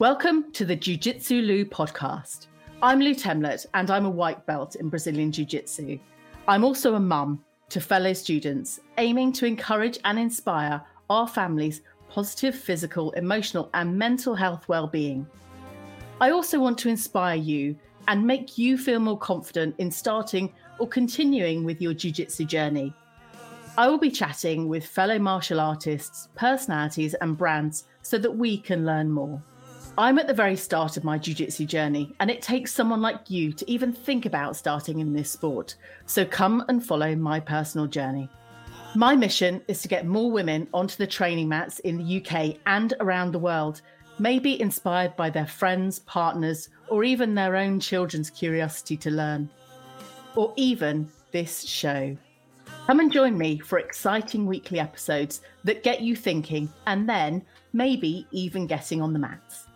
Welcome to the Jiu Jitsu Lou podcast. I'm Lou Temlett and I'm a white belt in Brazilian Jiu Jitsu. I'm also a mum to fellow students, aiming to encourage and inspire our families' positive physical, emotional, and mental health well-being. I also want to inspire you and make you feel more confident in starting or continuing with your Jiu Jitsu journey. I will be chatting with fellow martial artists, personalities, and brands so that we can learn more. I'm at the very start of my jiu jitsu journey, and it takes someone like you to even think about starting in this sport. So come and follow my personal journey. My mission is to get more women onto the training mats in the UK and around the world, maybe inspired by their friends, partners, or even their own children's curiosity to learn. Or even this show. Come and join me for exciting weekly episodes that get you thinking and then maybe even getting on the mats.